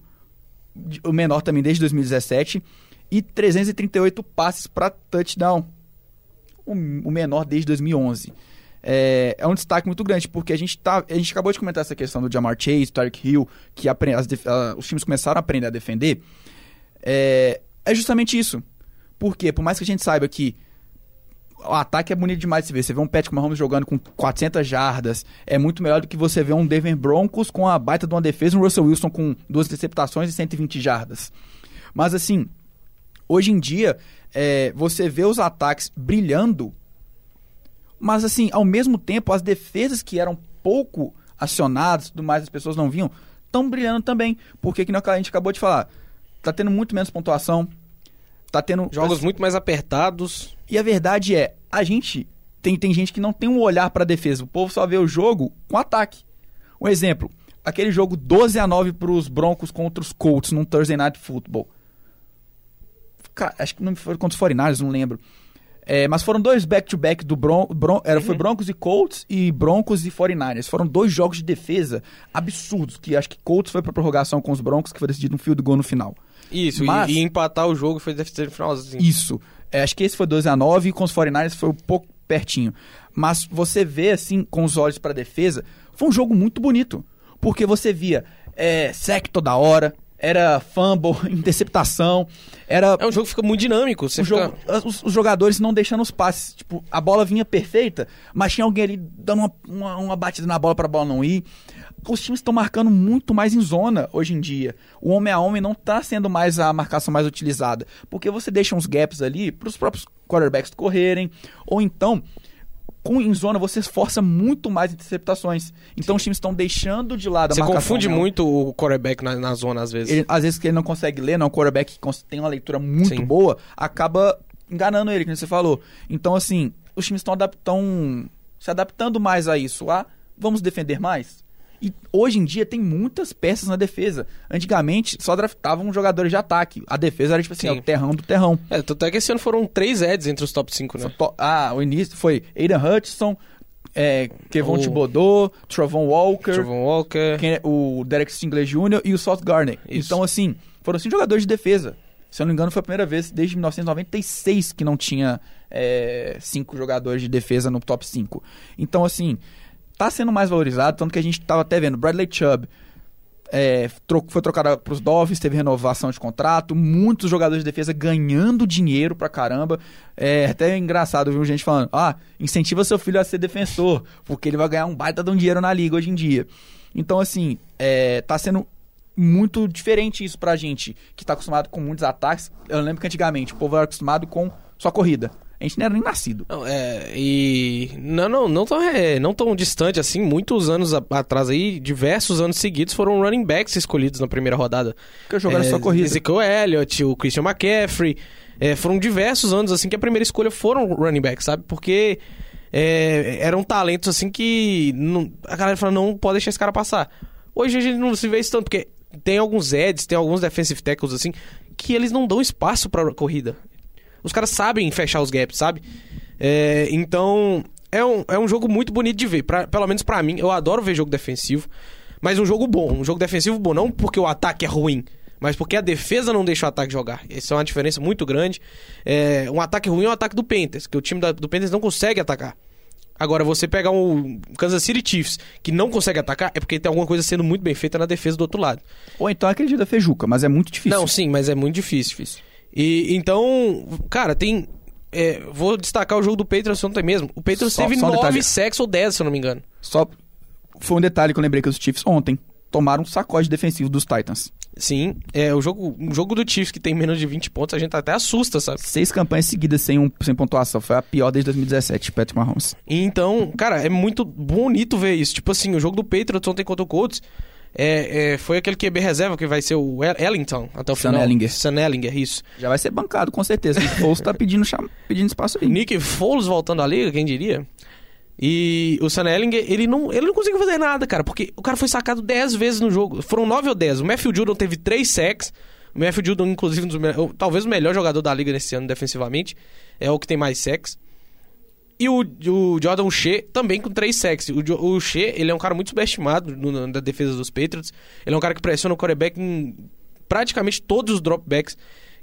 o menor também desde 2017. E 338 passes para touchdown, o, menor desde 2011. É, é um destaque muito grande, porque a gente, tá, a gente acabou de comentar essa questão do Jamar Chase, Tarek Hill, que ah, os times começaram a aprender a defender. É, é justamente isso. Por quê? Por mais que a gente saiba que o ataque é bonito demais de se ver. Você vê um Patrick Mahomes jogando com 400 jardas, é muito melhor do que você ver um Denver Broncos com a baita de uma defesa um Russell Wilson com duas interceptações e 120 jardas. Mas assim, hoje em dia, é, você vê os ataques brilhando, mas assim, ao mesmo tempo, as defesas que eram pouco acionadas, tudo mais, as pessoas não viam, estão brilhando também. Porque que a gente acabou de falar, tá tendo muito menos pontuação, tá tendo Jogos muito mais apertados. e a verdade é, a gente tem, tem gente que não tem um olhar pra defesa. O povo só vê o jogo com ataque. Um exemplo, aquele jogo 12 a 9 pros Broncos contra os Colts num Thursday Night Football. Cara, acho que não foi contra os 49ers, não lembro. É, mas foram dois back-to-back do Bron, Bron- era, foi Broncos e Colts e Broncos e 49ers. Foram dois jogos de defesa absurdos, que acho que Colts foi pra prorrogação com os Broncos, que foi decidido um field goal no final. Isso, e- Mas- e, empatar o jogo foi ser no finalzinho. Isso. É, acho que esse foi 12 a 9 e com os 49ers foi um pouco pertinho. Mas você vê, assim, com os olhos pra defesa, foi um jogo muito bonito. Porque você via é, sec toda hora, era fumble, [laughs] interceptação, era É um jogo que fica muito dinâmico. Você o fica... jogo- os, os jogadores não deixando os passes. Tipo, a bola vinha perfeita, mas tinha alguém ali dando uma, uma, uma batida na bola pra bola não ir. Os times estão marcando muito mais em zona hoje em dia. O homem a homem não tá sendo mais a marcação mais utilizada. Porque você deixa uns gaps ali pros próprios quarterbacks correrem. Ou então, com, em zona, você força muito mais interceptações. Então os times estão deixando de lado a Você marcação. confunde né? muito o quarterback na, na zona, às vezes. Ele- às vezes que ele não consegue ler, não, o quarterback que tem uma leitura muito Sim. boa, acaba enganando ele, como você falou. Então, assim, os times estão se adaptando mais a isso. Ah, vamos defender mais? E hoje em dia tem muitas peças na defesa. Antigamente só draftavam jogadores de ataque. A defesa era tipo assim, Sim. ó, o terrão do terrão. É, tanto é que esse ano foram três Eds entre os top 5, né? To- Ah, o início foi Aiden Hutchinson, é, Kevon O- Thibodeau, Travon Walker, Trevon Walker. é- o Derek Stingley Jr. e o Sauce Gardner. Isso. Então, assim, foram cinco jogadores de defesa. Se eu não me engano, foi a primeira vez desde 1996 que não tinha é, cinco jogadores de defesa no top 5. Então, assim, tá sendo mais valorizado, tanto que a gente tava até vendo Bradley Chubb. é, foi trocado para os Dolphins, teve renovação de contrato, muitos jogadores de defesa ganhando dinheiro pra caramba. É até engraçado, viu, gente falando: ah, incentiva seu filho a ser defensor, porque ele vai ganhar um baita de um dinheiro na liga hoje em dia. Então, assim, é, tá sendo muito diferente isso pra gente, que tá acostumado com muitos ataques. Eu lembro que antigamente o povo era acostumado com só corrida. A gente não era nem nascido. Não, é, e não, não, não tão, é, não tão distante assim, muitos anos a- atrás aí, diversos anos seguidos foram running backs escolhidos na primeira rodada. Porque jogaram é, só corrida. Ezekiel Elliott, o Christian McCaffrey, é, foram diversos anos assim que a primeira escolha foram running backs, sabe? Porque é, eram talentos assim que não- a galera fala, não pode deixar esse cara passar. Hoje a gente não se vê isso tanto, porque tem alguns Eds, tem alguns defensive tackles assim, que eles não dão espaço pra corrida. Os caras sabem fechar os gaps, sabe? É, então, é um, é um jogo muito bonito de ver. Pra- pelo menos pra mim, eu adoro ver jogo defensivo. Mas um jogo bom, um jogo defensivo bom. Não porque o ataque é ruim, mas porque a defesa não deixa o ataque jogar. Essa é uma diferença muito grande. É, um ataque ruim é o ataque do Panthers, que o time da- do Panthers não consegue atacar. Agora, você pegar um Kansas City Chiefs que não consegue atacar, é porque tem alguma coisa sendo muito bem feita na defesa do outro lado. Ou então acredita Fejuca, mas é muito difícil. Não, sim, mas é muito difícil. difícil. E então, cara, tem. é, vou destacar o jogo do Patriots ontem mesmo. O Patriots Só- teve só um 9 detalhe. sacks ou 10, se eu não me engano. Só foi um detalhe que eu lembrei que os Chiefs ontem tomaram um sacode defensivo dos Titans. Sim, é o jogo, o jogo do Chiefs que tem menos de 20 pontos, a gente até assusta, sabe? Seis campanhas seguidas sem, um, sem pontuação. Foi a pior desde 2017, Patrick Mahomes. Então, cara, é muito bonito ver isso. Tipo assim, o jogo do Patriots ontem contra o Colts é, é, foi aquele QB reserva que vai ser o El- Ellington até o Sam final. Ellinger. Sam Ellinger, isso. Já vai ser bancado, com certeza. O Foles tá pedindo, pedindo espaço aí. Nick Foles voltando à liga, quem diria? E o Sam Ellinger, ele não, ele não conseguiu fazer nada, cara, porque o cara foi sacado 10 vezes no jogo. Foram 9 ou 10. O Matthew Judon teve 3 sacks. O Matthew Judon, inclusive, um dos talvez o melhor jogador da liga nesse ano defensivamente. É o que tem mais sacks. E o, o Jordan Shea também com 3 sacks. O, o Shea, ele é um cara muito subestimado no- na defesa dos Patriots. Ele é um cara que pressiona o quarterback em praticamente todos os dropbacks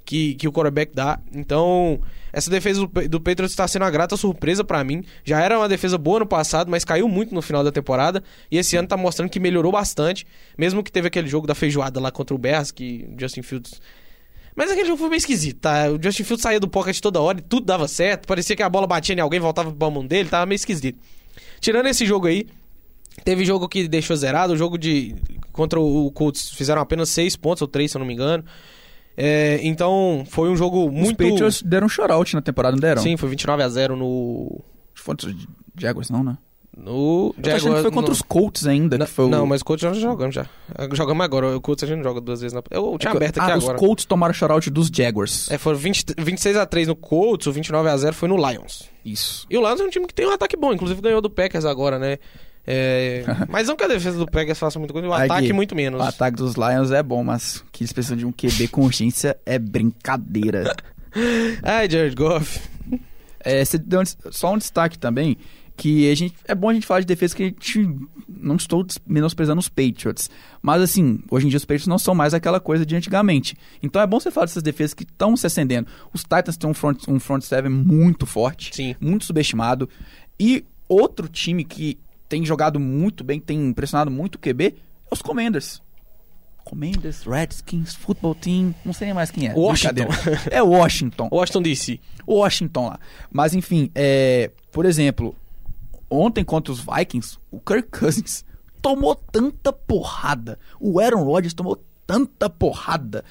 que, que o quarterback dá. Então, essa defesa do, do Patriots está sendo uma grata surpresa pra mim. Já era uma defesa boa no passado, mas caiu muito no final da temporada. E esse ano tá mostrando que melhorou bastante. Mesmo que teve aquele jogo da feijoada lá contra o Bears, que Justin Fields mas aquele jogo foi meio esquisito, tá? O Justin Fields saía do pocket toda hora e tudo dava certo. Parecia que a bola batia em alguém, voltava pro mão dele, tava meio esquisito. Tirando esse jogo aí, teve jogo que deixou zerado. O jogo de. Contra o Colts fizeram apenas 6 pontos ou 3, se eu não me engano. É, então, foi um jogo muito. Os Patriots deram um shoutout na temporada, não deram? Sim, foi 29 a 0 no. Foi Jaguars, não, né? No. Eu achando que foi contra no- os Colts ainda, foi o... não, mas o Colts nós jogamos já. Jogamos agora. O Colts a gente joga duas vezes na. Eu tinha É aberto aqui ah, agora. os Colts tomaram shoutout dos Jaguars. É, foram 20, 26 a 3 no Colts, o 29 a 0 foi no Lions. Isso. E o Lions é um time que tem um ataque bom, inclusive ganhou do Packers agora, né? É, [laughs] mas não que a defesa do Packers faça muita coisa, o Aí ataque que muito menos. O ataque dos Lions é bom, mas que eles precisam de um QB com urgência é brincadeira. [laughs] Ai, Jared Goff. É, só um destaque também, que a gente, é bom a gente falar de defesa que a gente não estou menosprezando os Patriots. Mas assim, hoje em dia os Patriots não são mais aquela coisa de antigamente. Então é bom você falar dessas defesas que estão se acendendo. Os Titans têm um front, um front seven muito forte, Sim. muito subestimado. E outro time que tem jogado muito bem, tem impressionado muito o QB, é os Commanders. Commanders, Redskins, Football Team, não sei nem mais quem é. Washington. É Washington. Washington DC. Washington lá. Mas enfim, é, por exemplo, ontem contra os Vikings, o Kirk Cousins [laughs] tomou tanta porrada. O Aaron Rodgers tomou tanta porrada.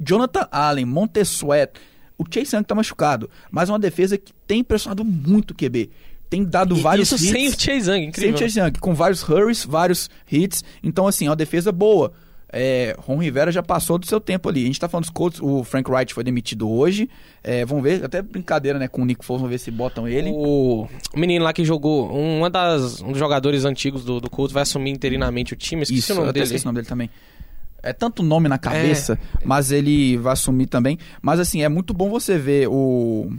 Jonathan Allen, Montesuet, o Chase Young tá machucado, mas é uma defesa que tem pressionado muito o QB. Tem dado E vários Isso hits. sem o Chase Young, Sem incrível. o Chase Young, com vários hurries, vários hits. Então, assim, é uma defesa boa. É, Ron Rivera já passou do seu tempo ali. A gente tá falando dos Colts, o Frank Wright foi demitido hoje. É, vamos ver, até brincadeira, né, com o Nick Foles, vamos ver se botam ele. O menino lá que jogou, uma das, um dos jogadores antigos do, do Colts vai assumir interinamente o time. Esqueci Isso, o eu nome até dele. esqueci o nome dele também. É tanto nome na cabeça, mas ele vai assumir também. Mas assim, é muito bom você ver o.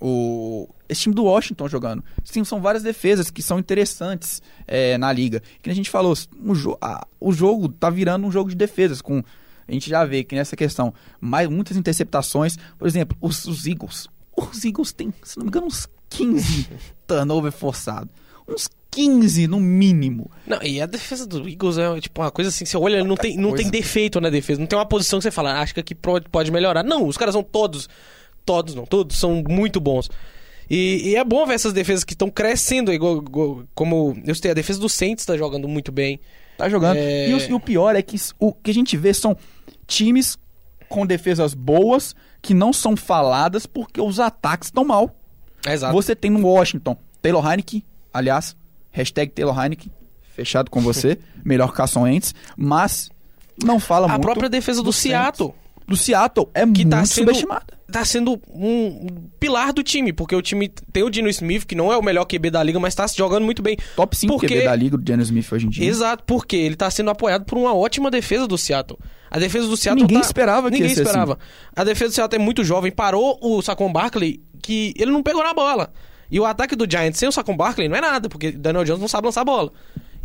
o esse time do Washington jogando. Sim, são várias defesas que são interessantes é, na liga. Que a gente falou, o, jo a- o jogo tá virando um jogo de defesas. com A gente já vê que nessa questão, mais, muitas interceptações. Por exemplo, os, os Eagles. Os Eagles têm, se não me engano, uns 15 [laughs] turnover forçado. Uns 15 no mínimo. Não, e a defesa do Eagles é tipo uma coisa assim, você olha, não tem, não coisa. tem defeito na defesa, não tem uma posição que você fala, "Ah, acho que aqui pode melhorar. Não, os caras são todos, todos não, todos são muito bons. E, e é bom ver essas defesas que estão crescendo, igual, igual- como eu sei, a defesa do Saints tá jogando muito bem. Tá jogando. É. E, o, e o pior é que o que a gente vê são times com defesas boas que não são faladas porque os ataques estão mal. Exato. Você tem no Washington Taylor Heineke, aliás, hashtag Taylor Heineke, fechado com você, [laughs] melhor Carson Wentz, mas não fala a muito própria defesa do, do Seattle. do Seattle é que muito tá sendo, subestimada. Tá sendo um pilar do time, porque o time tem o Dino Smith, que não é o melhor QB da liga, mas tá jogando muito bem. Top 5 Porque- QB da liga do Dennis Smith hoje em dia. Exato, porque ele tá sendo apoiado por uma ótima defesa do Seattle. A defesa do Seattle Ninguém tá- esperava que Ninguém assim. esperava. A defesa do Seattle é muito jovem, parou o Saquon Barkley, que ele não pegou na bola. E o ataque do Giants sem o Saquon Barkley não é nada, porque Daniel Jones não sabe lançar a bola.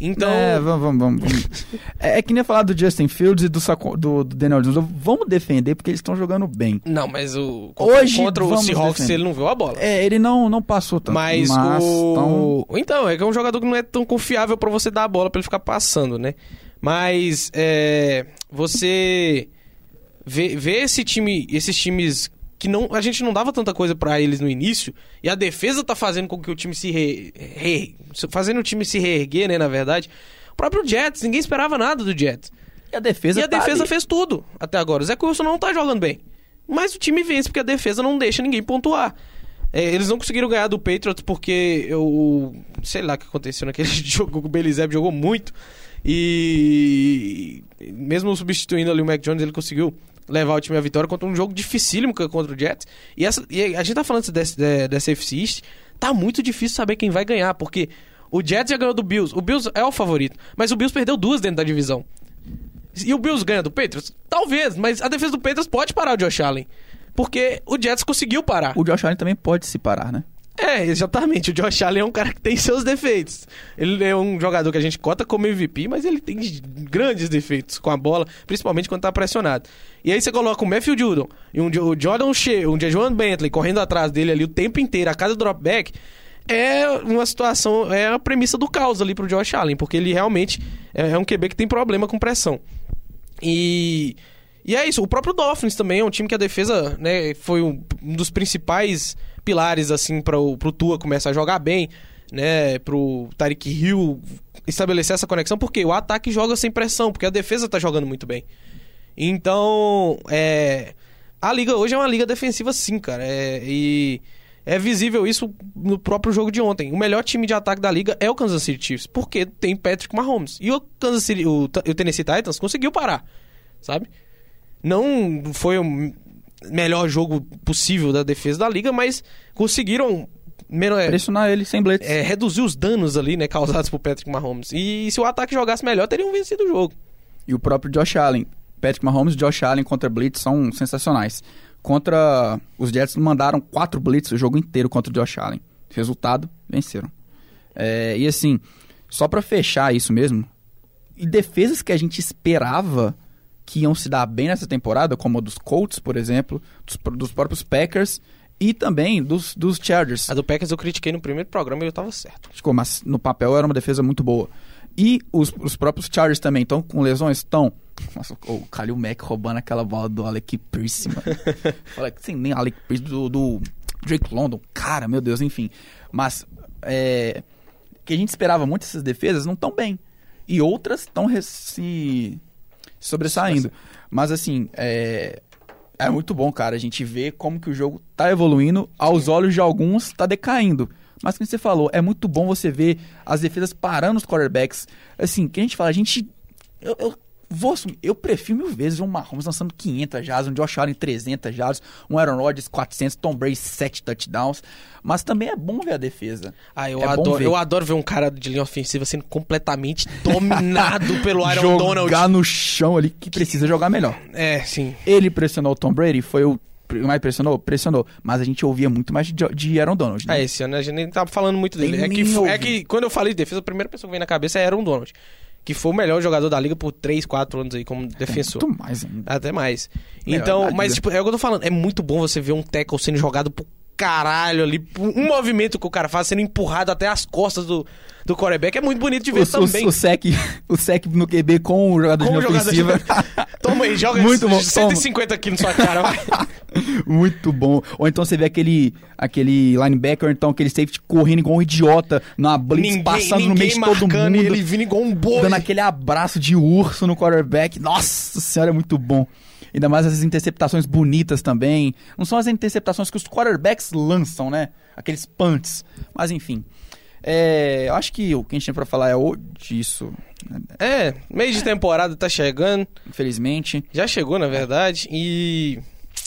Então, É, vamos, vamos, vamos. vamos. [laughs] é, é que nem falar do Justin Fields e do, Saco- do, do Daniel Jones. Vamos defender porque eles estão jogando bem. não, mas o Hoje contra o Seahawks defender. ele não viu a bola. É, ele não, não passou tanto. Mas, tão- o. Então, é que é um jogador que não é tão confiável pra você dar a bola pra ele ficar passando, né? Mas é, você vê, vê esse time, esses times que não, a gente não dava tanta coisa pra eles no início e a defesa tá fazendo com que o time se re, re- fazendo o time se reerguer, né, na verdade. O próprio Jets, ninguém esperava nada do Jets. E a defesa E a tá defesa ali. fez tudo até agora. O Zé Wilson não tá jogando bem. Mas o time vence porque a defesa não deixa ninguém pontuar. É, eles não conseguiram ganhar do Patriots porque eu. Sei lá o que aconteceu naquele [laughs] jogo. O Belizeb jogou muito. E. Mesmo substituindo ali o Mac Jones, ele conseguiu levar o time à vitória contra um jogo dificílimo contra o Jets. E, essa, e a gente tá falando desse, de- dessa FC East. Tá muito difícil saber quem vai ganhar, porque o Jets já ganhou do Bills. O Bills é o favorito. Mas o Bills perdeu duas dentro da divisão. E o Bills ganha do Patriots? Talvez, mas a defesa do Patriots pode parar o Josh Allen. Porque o Jets conseguiu parar. O Josh Allen também pode se parar, né? É, exatamente. O Josh Allen é um cara que tem seus defeitos. Ele é um jogador que a gente cota como MVP, mas ele tem grandes defeitos com a bola, principalmente quando tá pressionado. E aí você coloca o Matthew Judon e um o Jordan Shea, um Jajuan Bentley correndo atrás dele ali o tempo inteiro, a cada dropback. É uma situação, é a premissa do caos ali pro Josh Allen, porque ele realmente é é um QB que tem problema com pressão. E, e é isso. O próprio Dolphins também é um time que a defesa né, foi um dos principais pilares assim para o Tua começar a jogar bem, né, pro Tyreek Hill estabelecer essa conexão, porque o ataque joga sem pressão, porque a defesa tá jogando muito bem. Então, é, a liga hoje é uma liga defensiva sim, cara. É, e é visível isso no próprio jogo de ontem. O melhor time de ataque da liga é o Kansas City Chiefs, porque tem Patrick Mahomes. E o Kansas City, o, o Tennessee Titans conseguiu parar, sabe? Não foi o melhor jogo possível da defesa da liga, mas conseguiram é, Pressionar ele sem blitz. é, reduzir os danos ali, né, causados por Patrick Mahomes. E se o ataque jogasse melhor, teriam vencido o jogo. E o próprio Josh Allen. Patrick Mahomes e Josh Allen contra Blitz são sensacionais. Contra os Jets mandaram quatro Blitz o jogo inteiro contra o Josh Allen. Resultado, venceram. É, e assim, só pra fechar isso mesmo, e defesas que a gente esperava que iam se dar bem nessa temporada, como a dos Colts, por exemplo, dos, dos próprios Packers e também dos, dos Chargers. A do Packers eu critiquei no primeiro programa e eu tava certo. Ficou, mas no papel era uma defesa muito boa. E os, os próprios Chargers também estão com lesões? Estão. Nossa, o Kalil Mack roubando aquela bola do Alec Pierce, mano. [laughs] Fala que sem nem Alec Pierce, do, do Drake London. Cara, meu Deus, enfim. Mas, é, que a gente esperava muito essas defesas não estão bem. E outras estão se sobressaindo. Mas, assim, é, é muito bom, cara, a gente vê como que o jogo tá evoluindo, aos olhos de alguns tá decaindo. Mas como você falou, é muito bom você ver as defesas parando os quarterbacks. Assim, que a gente fala, a gente eu, eu vou assumir, eu prefiro mil vezes um Mahomes lançando 500 jardas, um Josh Allen 300 jardas, um Aaron Rodgers 400, Tom Brady 7 touchdowns. Mas também é bom ver a defesa. Ah, eu, É adoro, ver. eu adoro ver um cara de linha ofensiva sendo completamente dominado [laughs] pelo Aaron jogar Donald. no chão ali que precisa jogar melhor. É, sim. Ele pressionou o Tom Brady, foi o mais pressionou? Pressionou. Mas a gente ouvia muito mais de, de Aaron Donald. né? Ah, esse ano a gente nem tava falando muito dele. É que, é que quando eu falei de defesa, a primeira pessoa que vem na cabeça é Aaron Donald. Que foi o melhor jogador da liga por 3, 4 anos aí como defensor. Muito mais ainda. Até mais. Então, mas tipo, é o que eu tô falando. É muito bom você ver um tackle sendo jogado pro caralho ali. Um movimento que o cara faz sendo empurrado até as costas do, do quarterback. É muito bonito de ver O, também. o, o, sec, o sec no QB com o jogador Com de ofensiva. [laughs] Toma aí, joga Muito bom, 150 quilos na sua cara, vai. [laughs] Muito bom. Ou então você vê aquele, aquele linebacker, então aquele safety correndo igual um idiota na blitz, passando no meio de todo mundo. ele vindo igual um boi. dando aquele abraço de urso no quarterback. Nossa senhora, é muito bom. Ainda mais essas interceptações bonitas também. Não são as interceptações que os quarterbacks lançam, né? Aqueles punts. Mas enfim. É, eu acho que o que a gente tem pra falar é o disso, É, meio de temporada tá chegando. infelizmente. Já chegou, na verdade. E.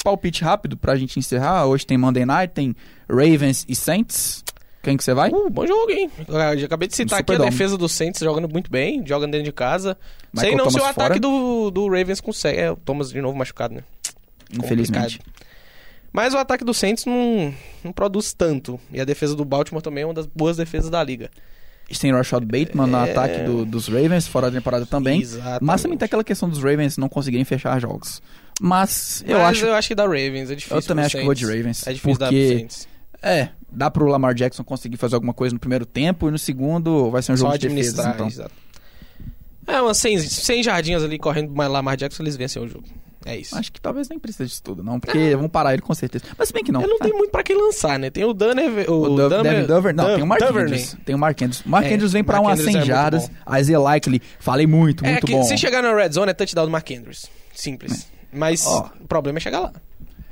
Palpite rápido pra gente encerrar. Hoje tem Monday Night, tem Ravens e Saints. Quem que você vai? Uh, bom jogo, hein? Eu já acabei de citar aqui a defesa do Saints jogando muito bem, jogando dentro de casa. Michael Sei não se o Thomas ataque do, do Ravens consegue. É, o Thomas de novo machucado, né? Infelizmente. Complicado. Mas o ataque do Saints não, não produz tanto. E a defesa do Baltimore também é uma das boas defesas da liga. Sem Rashad Bateman no ataque do- dos Ravens, fora da temporada também. Exatamente. Mas também tem aquela questão dos Ravens não conseguirem fechar jogos. Mas eu Mas acho. eu acho que dá Ravens, é difícil. Eu também acho que vou de Saints. Ravens, É difícil dar porque- pro Saints. É, dá pro Lamar Jackson conseguir fazer alguma coisa no primeiro tempo e no segundo vai ser um Só jogo de administrar, então. exato. É, umas 100, 100 jardinhas ali correndo mais Lamar Jackson, eles vencem o jogo. É isso. Acho que talvez nem precisa disso tudo, não, porque vão parar ele com certeza. Mas se bem que não. Ele não Ah, tem muito pra quem lançar, né? Tem o Dunner, o, O Dov- Dummer- Devin Dover, não, tem o Mark Duvernay. Andrews. Tem o Mark Andrews. Mark É, Andrews vem pra umas Andrews 100 é jardas. bom. Isaiah Likely, falei muito, É, muito que bom. se chegar na red zone é touchdown do Mark Andrews. Simples. Mas Ó. o problema é chegar lá.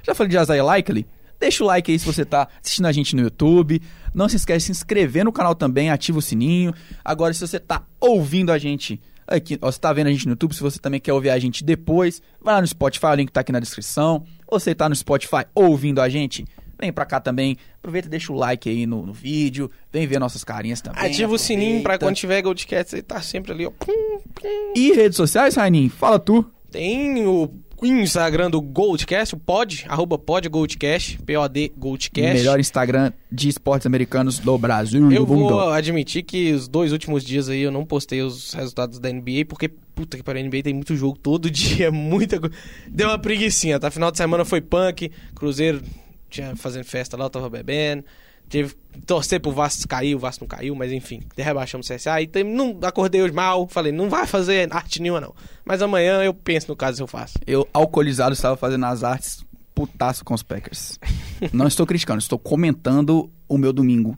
Já falei de Isaiah Likely? Deixa o like aí se você tá assistindo a gente no YouTube. Não se esquece de se inscrever no canal também, ativa o sininho. Agora, se você tá ouvindo a gente aqui, ó, você tá vendo a gente no YouTube, se você também quer ouvir a gente depois, vai lá no Spotify, o link tá aqui na descrição. Ou você tá no Spotify ouvindo a gente, vem pra cá também. Aproveita e deixa o like aí no, no vídeo. Vem ver nossas carinhas também. Ativa o sininho pra aproveita. quando tiver Goldcats, você tá sempre ali, ó. Pum, pum. E redes sociais, Raininho? Fala tu. Tem o Instagram do Goldcast, o pod, arroba pod Goldcast, P-O-D Goldcast. Melhor Instagram de esportes americanos do Brasil Eu do vou admitir que os dois últimos dias aí eu não postei os resultados da NBA, porque, puta que pariu, a NBA tem muito jogo todo [laughs] dia, muita coisa. Deu uma preguiçinha, tá? Final de semana foi punk, Cruzeiro tinha fazendo festa lá, eu tava bebendo. Tive que torcer pro Vasco cair, o Vasco não caiu, mas enfim, rebaixamos o CSA. E tem- não, acordei hoje mal, falei, não vai fazer arte nenhuma não. Mas amanhã eu penso no caso se eu faço. Eu, alcoolizado, estava fazendo as artes putaço com os Packers. [laughs] Não estou criticando, estou comentando o meu domingo.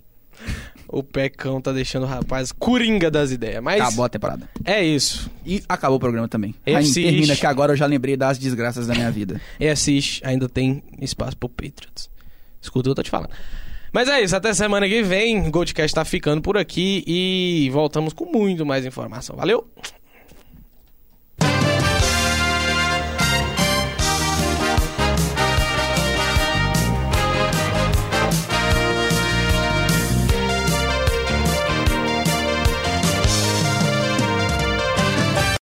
O Pecão tá deixando o rapaz coringa das ideias. Mas Acabou a temporada. é isso. E acabou o programa também. FC Aí termina que agora eu já lembrei das desgraças da minha vida. ESX ainda tem espaço pro Patriots. Escuta o que eu tô te falando. Mas é isso, até semana que vem. Goldcast tá ficando por aqui e voltamos com muito mais informação. Valeu?